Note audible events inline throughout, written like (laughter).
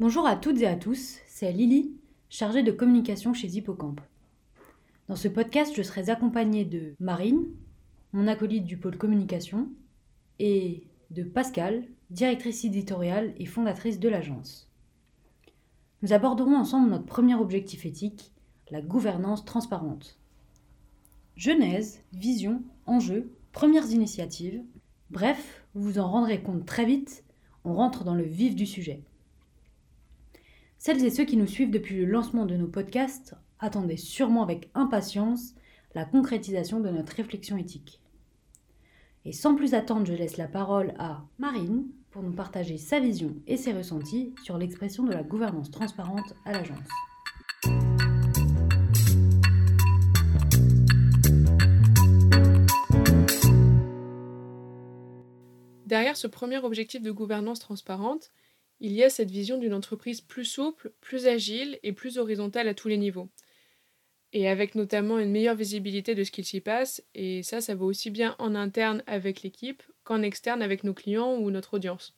Bonjour à toutes et à tous, c'est Lily, chargée de communication chez Hippocampe. Dans ce podcast, je serai accompagnée de Marine, mon acolyte du pôle communication, et de Pascal, directrice éditoriale et fondatrice de l'agence. Nous aborderons ensemble notre premier objectif éthique, la gouvernance transparente. Genèse, vision, enjeux, premières initiatives, bref, vous vous en rendrez compte très vite, on rentre dans le vif du sujet. Celles et ceux qui nous suivent depuis le lancement de nos podcasts attendaient sûrement avec impatience la concrétisation de notre réflexion éthique. Et sans plus attendre, je laisse la parole à Marine pour nous partager sa vision et ses ressentis sur l'expression de la gouvernance transparente à l'agence. Derrière ce premier objectif de gouvernance transparente, il y a cette vision d'une entreprise plus souple, plus agile et plus horizontale à tous les niveaux. Et avec notamment une meilleure visibilité de ce qu'il s'y passe, et ça, ça va aussi bien en interne avec l'équipe qu'en externe avec nos clients ou notre audience.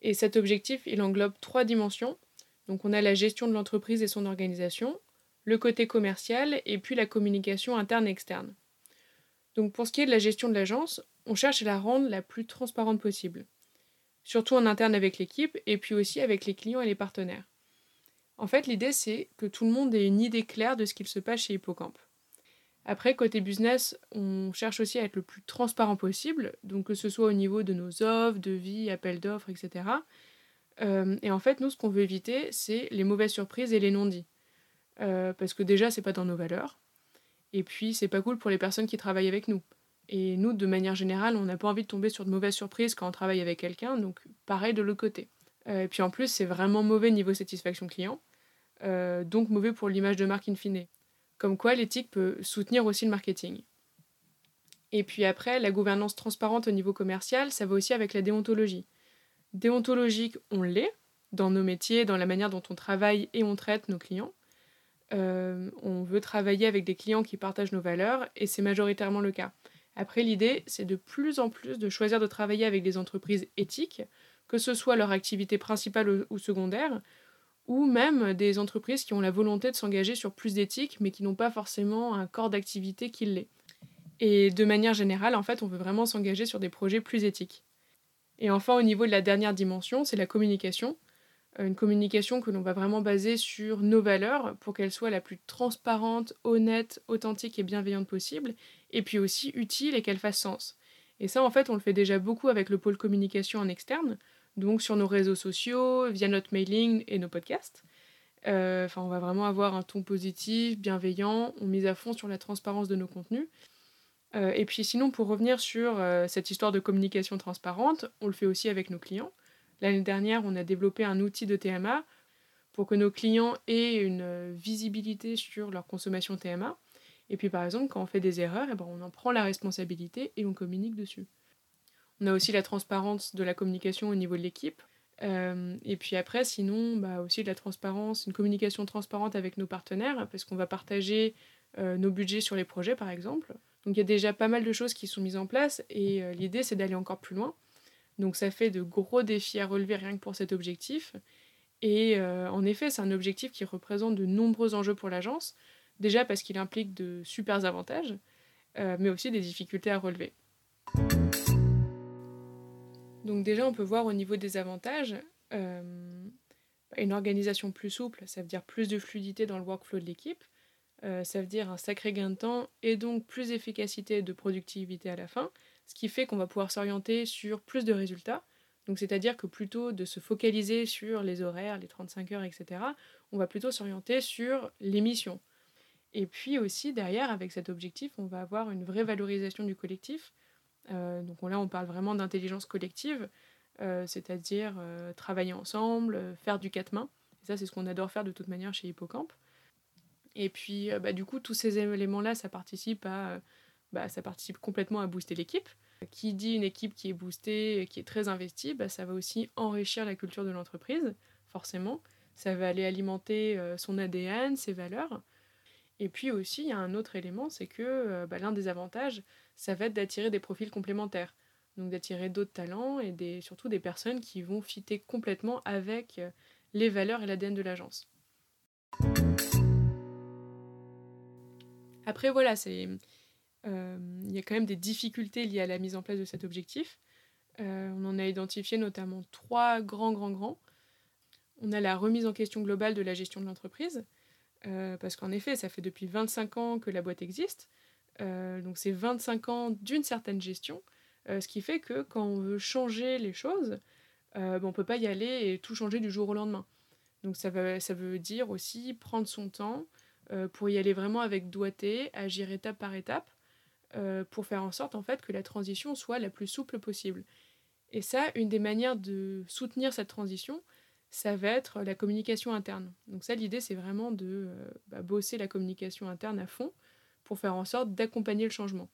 Et cet objectif, il englobe trois dimensions. Donc on a la gestion de l'entreprise et son organisation, le côté commercial et puis la communication interne et externe. Donc pour ce qui est de la gestion de l'agence, on cherche à la rendre la plus transparente possible surtout en interne avec l'équipe et puis aussi avec les clients et les partenaires. En fait, l'idée c'est que tout le monde ait une idée claire de ce qu'il se passe chez Hippocampe. Après, côté business, on cherche aussi à être le plus transparent possible, donc que ce soit au niveau de nos offres, devis, appels d'offres, etc. Euh, et en fait, nous, ce qu'on veut éviter, c'est les mauvaises surprises et les non-dits. Euh, parce que déjà, c'est pas dans nos valeurs. Et puis, c'est pas cool pour les personnes qui travaillent avec nous. Et nous, de manière générale, on n'a pas envie de tomber sur de mauvaises surprises quand on travaille avec quelqu'un, donc pareil de l'autre côté. Euh, et puis en plus, c'est vraiment mauvais niveau satisfaction client, euh, donc mauvais pour l'image de marque in fine. Comme quoi, l'éthique peut soutenir aussi le marketing. Et puis après, la gouvernance transparente au niveau commercial, ça va aussi avec la déontologie. Déontologique, on l'est, dans nos métiers, dans la manière dont on travaille et on traite nos clients. Euh, on veut travailler avec des clients qui partagent nos valeurs, et c'est majoritairement le cas. Après, l'idée, c'est de plus en plus de choisir de travailler avec des entreprises éthiques, que ce soit leur activité principale ou secondaire, ou même des entreprises qui ont la volonté de s'engager sur plus d'éthique, mais qui n'ont pas forcément un corps d'activité qui l'est. Et de manière générale, en fait, on veut vraiment s'engager sur des projets plus éthiques. Et enfin, au niveau de la dernière dimension, c'est la communication. Euh, une communication que l'on va vraiment baser sur nos valeurs pour qu'elle soit la plus transparente, honnête, authentique et bienveillante possible, et puis aussi utile et qu'elle fasse sens. Et ça, en fait, on le fait déjà beaucoup avec le pôle communication en externe, donc sur nos réseaux sociaux, via notre mailing et nos podcasts. Euh, enfin, on va vraiment avoir un ton positif, bienveillant, on mise à fond sur la transparence de nos contenus. Euh, et puis sinon, pour revenir sur cette histoire de communication transparente, on le fait aussi avec nos clients. L'année dernière, on a développé un outil de TMA pour que nos clients aient une euh, visibilité sur leur consommation TMA. Et puis par exemple, quand on fait des erreurs, eh ben, on en prend la responsabilité et on communique dessus. On a aussi la transparence de la communication au niveau de l'équipe. Euh, et puis après, sinon, bah, aussi de la transparence, une communication transparente avec nos partenaires, parce qu'on va partager euh, nos budgets sur les projets, par exemple. Donc il y a déjà pas mal de choses qui sont mises en place, et l'idée, c'est d'aller encore plus loin. Donc ça fait de gros défis à relever rien que pour cet objectif. Et euh, en effet, c'est un objectif qui représente de nombreux enjeux pour l'agence, déjà parce qu'il implique de super avantages, euh, mais aussi des difficultés à relever. Donc déjà, on peut voir au niveau des avantages, euh, une organisation plus souple, ça veut dire plus de fluidité dans le workflow de l'équipe, ça veut dire un sacré gain de temps et donc plus d'efficacité et de productivité à la fin, ce qui fait qu'on va pouvoir s'orienter sur plus de résultats. Donc c'est-à-dire que plutôt de se focaliser sur les horaires, les 35 heures, etc., on va plutôt s'orienter sur les missions. Et puis aussi, derrière, avec cet objectif, on va avoir une vraie valorisation du collectif. Euh, donc là, on parle vraiment d'intelligence collective, euh, c'est-à-dire euh, travailler ensemble, faire du quatre mains. Et ça, c'est ce qu'on adore faire de toute manière chez Hippocampe. Et puis, bah, du coup, tous ces éléments-là, ça participe à bah, ça participe complètement à booster l'équipe. Qui dit une équipe qui est boostée, qui est très investie, bah, ça va aussi enrichir la culture de l'entreprise, forcément. Ça va aller alimenter euh, son ADN, ses valeurs. Et puis aussi, il y a un autre élément, c'est que euh, bah, l'un des avantages, ça va être d'attirer des profils complémentaires. Donc d'attirer d'autres talents et des, surtout des personnes qui vont fitter complètement avec euh, les valeurs et l'ADN de l'agence. Après, voilà, euh, il y a quand même des difficultés liées à la mise en place de cet objectif. Euh, on en a identifié notamment trois grands, grands, grands. On a la remise en question globale de la gestion de l'entreprise, euh, parce qu'en effet, ça fait depuis 25 ans que la boîte existe. donc c'est 25 ans d'une certaine gestion, ce qui fait que quand on veut changer les choses, on ne peut pas y aller et tout changer du jour au lendemain. Donc ça ça veut dire aussi prendre son temps pour y aller vraiment avec doigté, agir étape par étape, euh, pour faire en sorte en fait que la transition soit la plus souple possible. Et ça, une des manières de soutenir cette transition, ça va être la communication interne. Donc ça, l'idée, c'est vraiment de euh, bah, bosser la communication interne à fond pour faire en sorte d'accompagner le changement.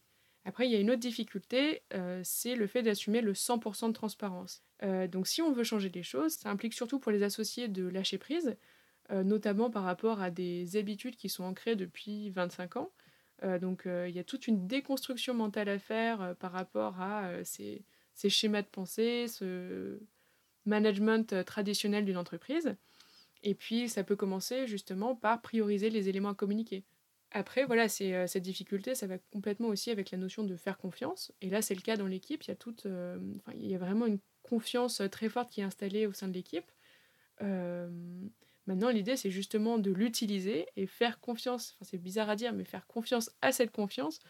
Après, il y a une autre difficulté, euh, c'est le fait d'assumer le 100% de transparence. donc si on veut changer les choses, ça implique surtout pour les associés de lâcher prise, notamment par rapport à des habitudes qui sont ancrées depuis 25 ans, euh, donc euh, il y a toute une déconstruction mentale à faire euh, par rapport à ces, schémas de pensée, ce management traditionnel d'une entreprise. Et puis ça peut commencer justement par prioriser les éléments à communiquer. Après, voilà, c'est, cette difficulté, ça va complètement aussi avec la notion de faire confiance. Et là, c'est le cas dans l'équipe. Il y a, il y a vraiment une confiance très forte qui est installée au sein de l'équipe. Maintenant, l'idée, c'est justement de l'utiliser et faire confiance, enfin, c'est bizarre à dire, mais faire confiance à cette confiance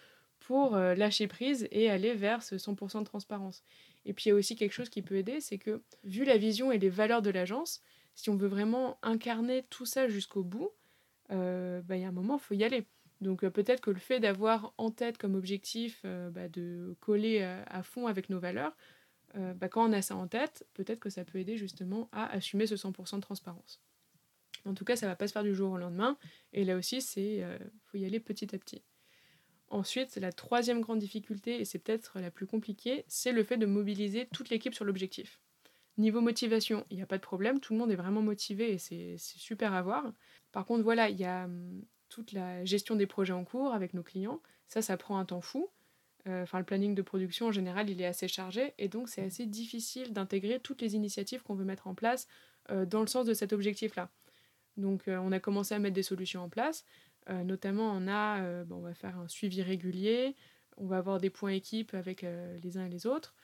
pour euh, lâcher prise et aller vers ce 100% de transparence. Et puis, il y a aussi quelque chose qui peut aider, c'est que, vu la vision et les valeurs de l'agence, si on veut vraiment incarner tout ça jusqu'au bout, euh, bah, il y a un moment, il faut y aller. Donc euh, peut-être que le fait d'avoir en tête comme objectif bah, de coller à, fond avec nos valeurs, bah, quand on a ça en tête, peut-être que ça peut aider justement à assumer ce 100% de transparence. En tout cas, ça va pas se faire du jour au lendemain. Et là aussi, c'est euh, faut y aller petit à petit. Ensuite, la troisième grande difficulté, et c'est peut-être la plus compliquée, c'est le fait de mobiliser toute l'équipe sur l'objectif. Niveau motivation, il n'y a pas de problème, tout le monde est vraiment motivé et c'est super à voir. Par contre, voilà, il y a hum, toute la gestion des projets en cours avec nos clients. Ça, ça prend un temps fou. Euh, enfin, le planning de production en général, il est assez chargé et donc c'est assez difficile d'intégrer toutes les initiatives qu'on veut mettre en place euh, dans le sens de cet objectif-là. Donc euh, on a commencé à mettre des solutions en place. Euh, notamment, on, a, euh, on va faire un suivi régulier, on va avoir des points équipes avec les uns et les autres.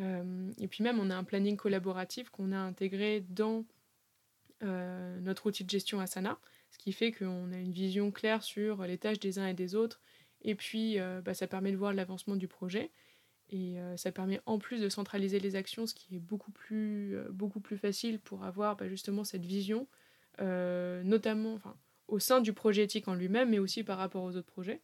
et puis même, on a un planning collaboratif qu'on a intégré dans notre outil de gestion Asana, ce qui fait qu'on a une vision claire sur les tâches des uns et des autres. Et puis, bah, ça permet de voir l'avancement du projet. Et ça permet en plus de centraliser les actions, ce qui est beaucoup plus, facile pour avoir bah, justement cette vision notamment enfin, au sein du projet éthique en lui-même, mais aussi par rapport aux autres projets.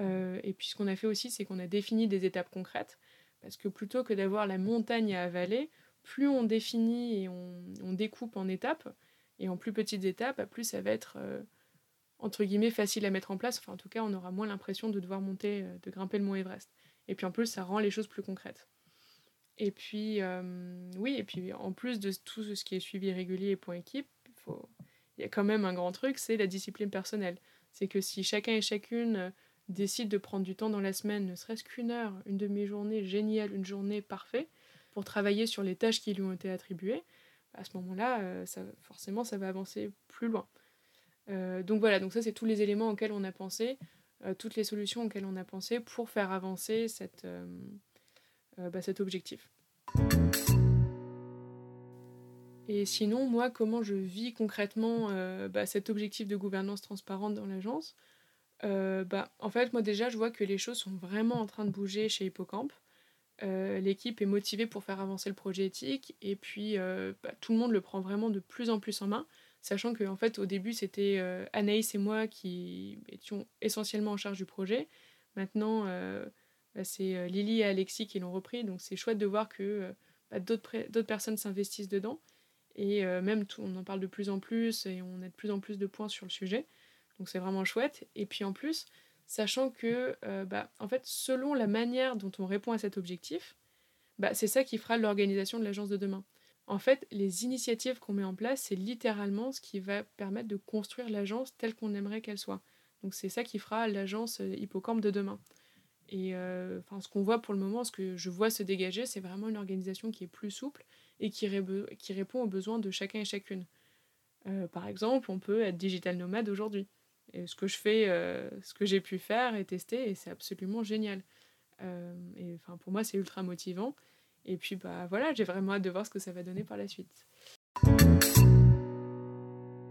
Euh, et puis ce qu'on a fait aussi, c'est qu'on a défini des étapes concrètes, parce que plutôt que d'avoir la montagne à avaler, plus on définit et on, découpe en étapes, et en plus petites étapes, plus ça va être euh, entre guillemets facile à mettre en place. Enfin, en tout cas, on aura moins l'impression de devoir monter, de grimper le mont Everest. Et puis en plus, ça rend les choses plus concrètes. Et puis, oui, et puis en plus de tout ce qui est suivi régulier et point équipe, il y a quand même un grand truc, c'est la discipline personnelle. C'est que si chacun et chacune euh, décide de prendre du temps dans la semaine, ne serait-ce qu'une heure, une demi-journée géniale, une journée parfaite, pour travailler sur les tâches qui lui ont été attribuées, à ce moment-là, euh, ça, forcément, ça va avancer plus loin. Euh, donc voilà, donc ça, c'est tous les éléments auxquels on a pensé, toutes les solutions auxquelles on a pensé pour faire avancer cette, bah, cet objectif. Et sinon, moi, comment je vis concrètement euh, bah, cet objectif de gouvernance transparente dans l'agence? Euh, bah, En fait, moi déjà, je vois que les choses sont vraiment en train de bouger chez Hippocampe. Euh, l'équipe est motivée pour faire avancer le projet éthique et puis bah, tout le monde le prend vraiment de plus en plus en main, sachant qu'en fait au début c'était Anaïs et moi qui étions essentiellement en charge du projet. Maintenant c'est Lily et Alexis qui l'ont repris, donc c'est chouette de voir que d'autres personnes s'investissent dedans. Et euh, même, on en parle de plus en plus et on a de plus en plus de points sur le sujet. Donc c'est vraiment chouette. Et puis en plus, sachant que, euh, bah, en fait, selon la manière dont on répond à cet objectif, bah, c'est ça qui fera l'organisation de l'agence de demain. En fait, les initiatives qu'on met en place, c'est littéralement ce qui va permettre de construire l'agence telle qu'on aimerait qu'elle soit. Donc c'est ça qui fera l'agence euh, Hippocampe de demain. Et ce qu'on voit pour le moment, ce que je vois se dégager, c'est vraiment une organisation qui est plus souple et qui, qui répond aux besoins de chacun et chacune. par exemple, on peut être digital nomade aujourd'hui. Et ce que je fais, ce que j'ai pu faire et tester, et c'est absolument génial. et enfin, pour moi, c'est ultra motivant. Et puis, bah voilà, j'ai vraiment hâte de voir ce que ça va donner par la suite.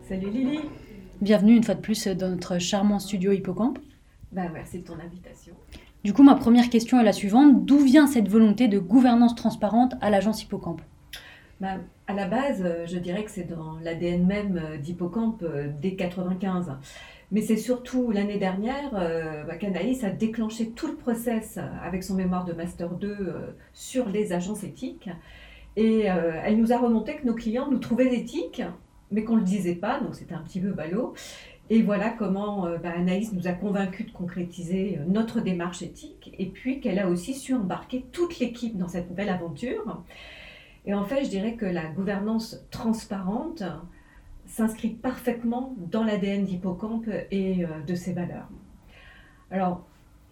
Salut Lily Bienvenue une fois de plus dans notre charmant studio Hippocampe. Bah, merci de ton invitation. Du coup, ma première question est la suivante. D'où vient cette volonté de gouvernance transparente à l'agence Hippocampe? Bah, À la base, euh, je dirais que c'est dans l'ADN même euh, d'Hippocampe euh, dès 95. Mais c'est surtout l'année dernière bah, qu'Anaïs a déclenché tout le process avec son mémoire de Master 2 sur les agences éthiques. Et elle nous a remonté que nos clients nous trouvaient éthiques, mais qu'on ne le disait pas, donc c'était un petit peu ballot. Et voilà comment bah, Anaïs nous a convaincus de concrétiser notre démarche éthique et puis qu'elle a aussi su embarquer toute l'équipe dans cette nouvelle aventure. Et en fait, je dirais que la gouvernance transparente s'inscrit parfaitement dans l'ADN d'Hippocampe et euh, de ses valeurs. Alors,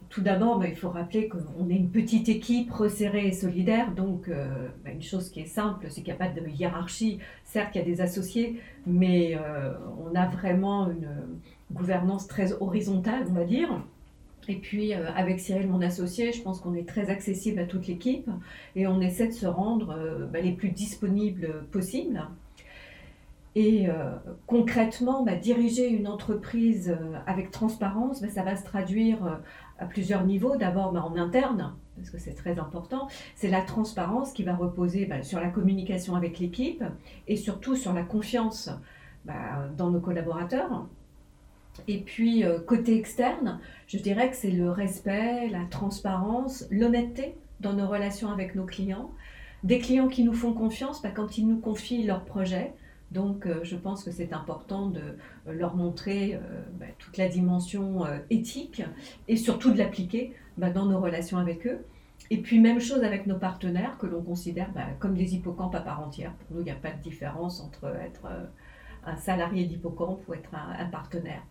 tout d'abord, bah, il faut rappeler qu'on est une petite équipe resserrée et solidaire, donc euh, bah, une chose qui est simple, c'est qu'il n'y a pas de hiérarchie. Certes, il y a des associés, mais euh, on a vraiment une gouvernance très horizontale, on va dire. Et puis, euh, avec Cyril, mon associé, je pense qu'on est très accessible à toute l'équipe et on essaie de se rendre bah, les plus disponibles possibles. Et concrètement, diriger une entreprise avec transparence, ça va se traduire à plusieurs niveaux. D'abord bah, en interne, parce que c'est très important, c'est la transparence qui va reposer bah, sur la communication avec l'équipe et surtout sur la confiance bah, dans nos collaborateurs. Et puis euh, côté externe, je dirais que c'est le respect, la transparence, l'honnêteté dans nos relations avec nos clients. Des clients qui nous font confiance quand ils nous confient leurs projets, donc, euh, je pense que c'est important de euh, leur montrer bah, toute la dimension éthique et surtout de l'appliquer bah, dans nos relations avec eux. Et puis, même chose avec nos partenaires que l'on considère bah, comme des hippocampes à part entière. Pour nous, il n'y a pas de différence entre être un salarié d'hippocampe ou être un, partenaire.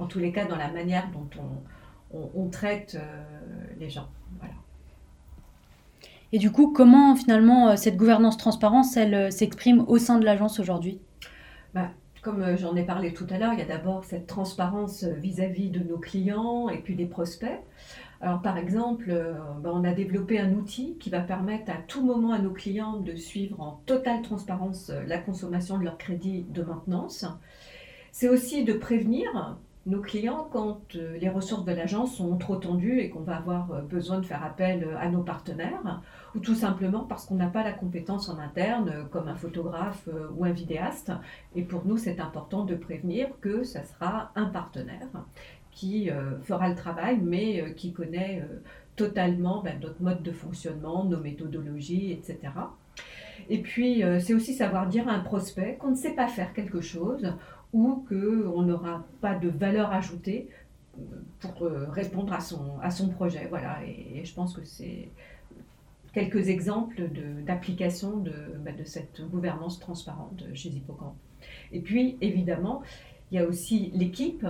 En tous les cas, dans la manière dont on, traite les gens. Voilà. Et du coup, comment finalement euh, cette gouvernance transparence, elle euh, s'exprime au sein de l'agence aujourd'hui? Bah, Comme euh, j'en ai parlé tout à l'heure, il y a d'abord cette transparence vis-à-vis de nos clients et puis des prospects. Alors par exemple, bah, on a développé un outil qui va permettre à tout moment à nos clients de suivre en totale transparence la consommation de leur crédit de maintenance. C'est aussi de prévenir nos clients quand euh, les ressources de l'agence sont trop tendues et qu'on va avoir euh, besoin de faire appel euh, à nos partenaires, ou tout simplement parce qu'on n'a pas la compétence en interne, comme un photographe ou un vidéaste. Et pour nous, c'est important de prévenir que ça sera un partenaire qui fera le travail, mais qui connaît totalement ben, notre mode de fonctionnement, nos méthodologies, etc. Et puis, c'est aussi savoir dire à un prospect qu'on ne sait pas faire quelque chose ou qu'on n'aura pas de valeur ajoutée euh, pour euh, répondre à son, à son projet. Voilà, et, je pense que c'est quelques exemples d'application de, bah, de, cette gouvernance transparente chez Hippocampe. Et puis, évidemment, il y a aussi l'équipe.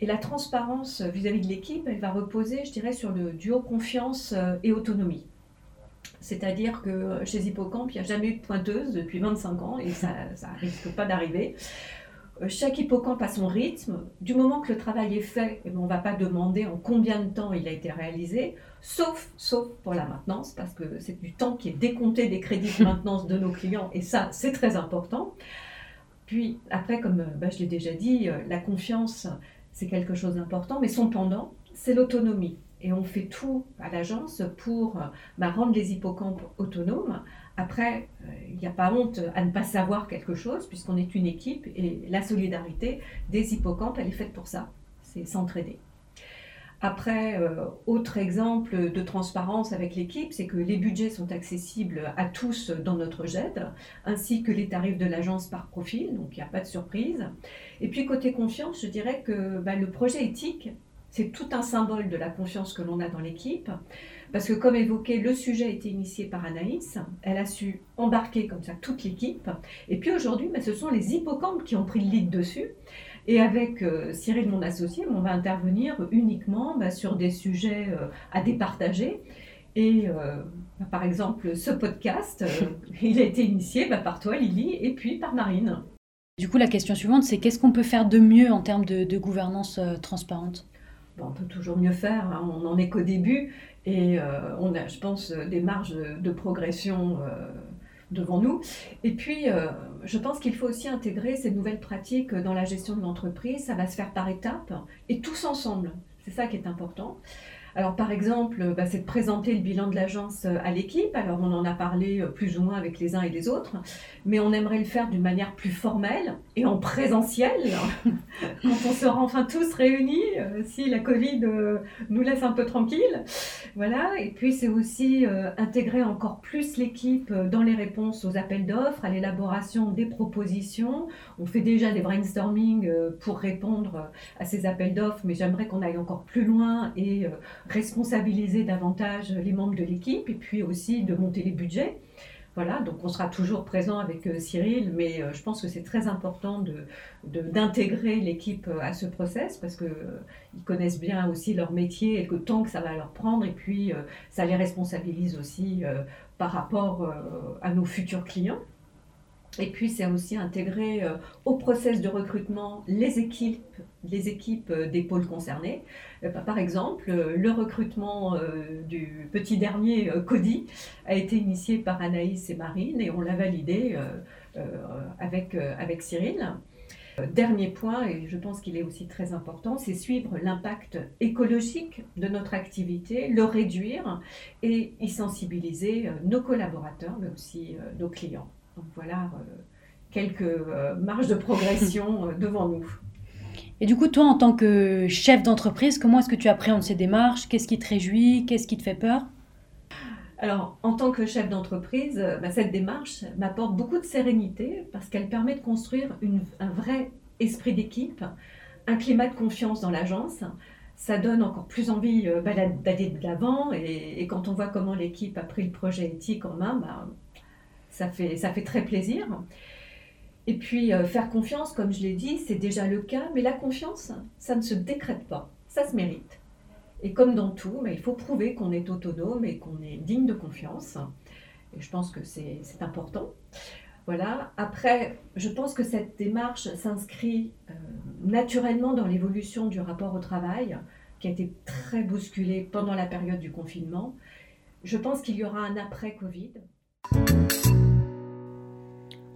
Et la transparence vis-à-vis de l'équipe, elle va reposer, je dirais, sur le duo confiance euh, et autonomie. C'est-à-dire que chez Hippocampe, il n'y a jamais eu de pointeuse depuis 25 ans et ça ne risque pas d'arriver. Euh, chaque hippocampe a son rythme. Du moment que le travail est fait, eh ben, on ne va pas demander en combien de temps il a été réalisé, sauf, sauf pour la maintenance, parce que c'est du temps qui est décompté des crédits de (laughs) maintenance de nos clients, et ça, c'est très important. Puis après, comme euh, bah, je l'ai déjà dit, euh, la confiance, c'est quelque chose d'important, mais son pendant, c'est l'autonomie. Et on fait tout à l'agence pour bah, rendre les hippocampes autonomes après, euh, il n'y a pas honte à ne pas savoir quelque chose, puisqu'on est une équipe et la solidarité des hippocampes, elle est faite pour ça, c'est s'entraider. Après, euh, autre exemple de transparence avec l'équipe, c'est que les budgets sont accessibles à tous dans notre GED, ainsi que les tarifs de l'agence par profil, donc il n'y a pas de surprise. Et puis côté confiance, je dirais que bah, le projet éthique, c'est tout un symbole de la confiance que l'on a dans l'équipe. Parce que comme évoqué, le sujet a été initié par Anaïs. Elle a su embarquer comme ça toute l'équipe. Et puis aujourd'hui, bah, ce sont les hippocampes qui ont pris le lead dessus. Et avec euh, Cyril, mon associé, on va intervenir uniquement bah, sur des sujets euh, à départager. Et euh, bah, par exemple, ce podcast, il a été initié par toi, Lily, et puis par Marine. Du coup, la question suivante, c'est qu'est-ce qu'on peut faire de mieux en termes de, gouvernance euh, transparente? On peut toujours mieux faire, hein. on n'en est qu'au début et euh, on a, je pense, des marges de, progression devant nous. Et puis, je pense qu'il faut aussi intégrer ces nouvelles pratiques dans la gestion de l'entreprise. Ça va se faire par étapes et tous ensemble. C'est ça qui est important. Alors par exemple, bah, c'est de présenter le bilan de l'agence euh, à l'équipe. Alors on en a parlé euh, plus ou moins avec les uns et les autres, mais on aimerait le faire d'une manière plus formelle et en présentiel, (laughs) quand on sera enfin tous réunis, euh, si la Covid nous laisse un peu tranquille. Voilà, et puis c'est aussi intégrer encore plus l'équipe dans les réponses aux appels d'offres, à l'élaboration des propositions. On fait déjà des brainstorming pour répondre à ces appels d'offres, mais j'aimerais qu'on aille encore plus loin et responsabiliser davantage les membres de l'équipe et puis aussi de monter les budgets. Voilà, donc on sera toujours présent avec euh, Cyril, mais euh, je pense que c'est très important d'intégrer de, l'équipe euh, à ce process parce qu'ils connaissent bien aussi leur métier et le temps que ça va leur prendre, et puis ça les responsabilise aussi par rapport à nos futurs clients. Et puis, c'est aussi intégrer euh, au process de recrutement les équipes, les équipes euh, des pôles concernés. Euh, par exemple, le recrutement du petit dernier Cody a été initié par Anaïs et Marine et on l'a validé avec, avec Cyril. Dernier point, et je pense qu'il est aussi très important, c'est suivre l'impact écologique de notre activité, le réduire et y sensibiliser nos collaborateurs, mais aussi nos clients. Donc voilà euh, quelques euh, marges de progression euh, (laughs) devant nous. Et du coup, toi, en tant que chef d'entreprise, comment est-ce que tu appréhendes ces démarches? Qu'est-ce qui te réjouit? Qu'est-ce qui te fait peur? Alors, en tant que chef d'entreprise, bah, cette démarche m'apporte beaucoup de sérénité parce qu'elle permet de construire un vrai esprit d'équipe, un climat de confiance dans l'agence. Ça donne encore plus envie bah, d'aller de l'avant et, quand on voit comment l'équipe a pris le projet éthique en main, bah, ça fait, ça fait très plaisir. Et puis euh, faire confiance, comme je l'ai dit, c'est déjà le cas, mais la confiance, ça ne se décrète pas, ça se mérite. Et comme dans tout, il faut prouver qu'on est autonome et qu'on est digne de confiance. Et je pense que c'est important. Voilà. Après, je pense que cette démarche s'inscrit euh, naturellement dans l'évolution du rapport au travail, qui a été très bousculé pendant la période du confinement. Je pense qu'il y aura un après-Covid.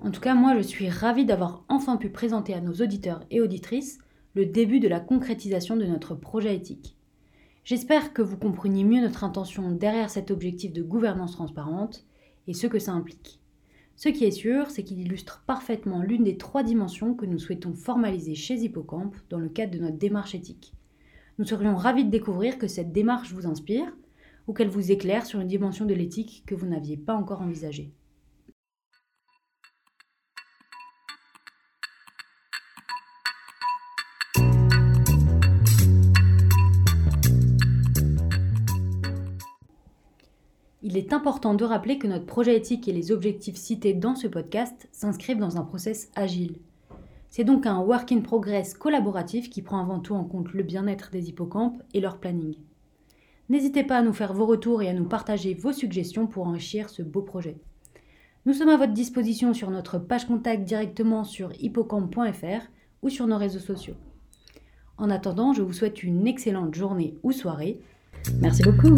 En tout cas, moi, je suis ravie d'avoir enfin pu présenter à nos auditeurs et auditrices le début de la concrétisation de notre projet éthique. J'espère que vous compreniez mieux notre intention derrière cet objectif de gouvernance transparente et ce que ça implique. Ce qui est sûr, c'est qu'il illustre parfaitement l'une des trois dimensions que nous souhaitons formaliser chez Hippocampe dans le cadre de notre démarche éthique. Nous serions ravis de découvrir que cette démarche vous inspire ou qu'elle vous éclaire sur une dimension de l'éthique que vous n'aviez pas encore envisagée. Il est important de rappeler que notre projet éthique et les objectifs cités dans ce podcast s'inscrivent dans un process agile. C'est donc un work in progress collaboratif qui prend avant tout en compte le bien-être des hippocampes et leur planning. N'hésitez pas à nous faire vos retours et à nous partager vos suggestions pour enrichir ce beau projet. Nous sommes à votre disposition sur notre page contact directement sur hippocampe.fr ou sur nos réseaux sociaux. En attendant, je vous souhaite une excellente journée ou soirée. Merci beaucoup.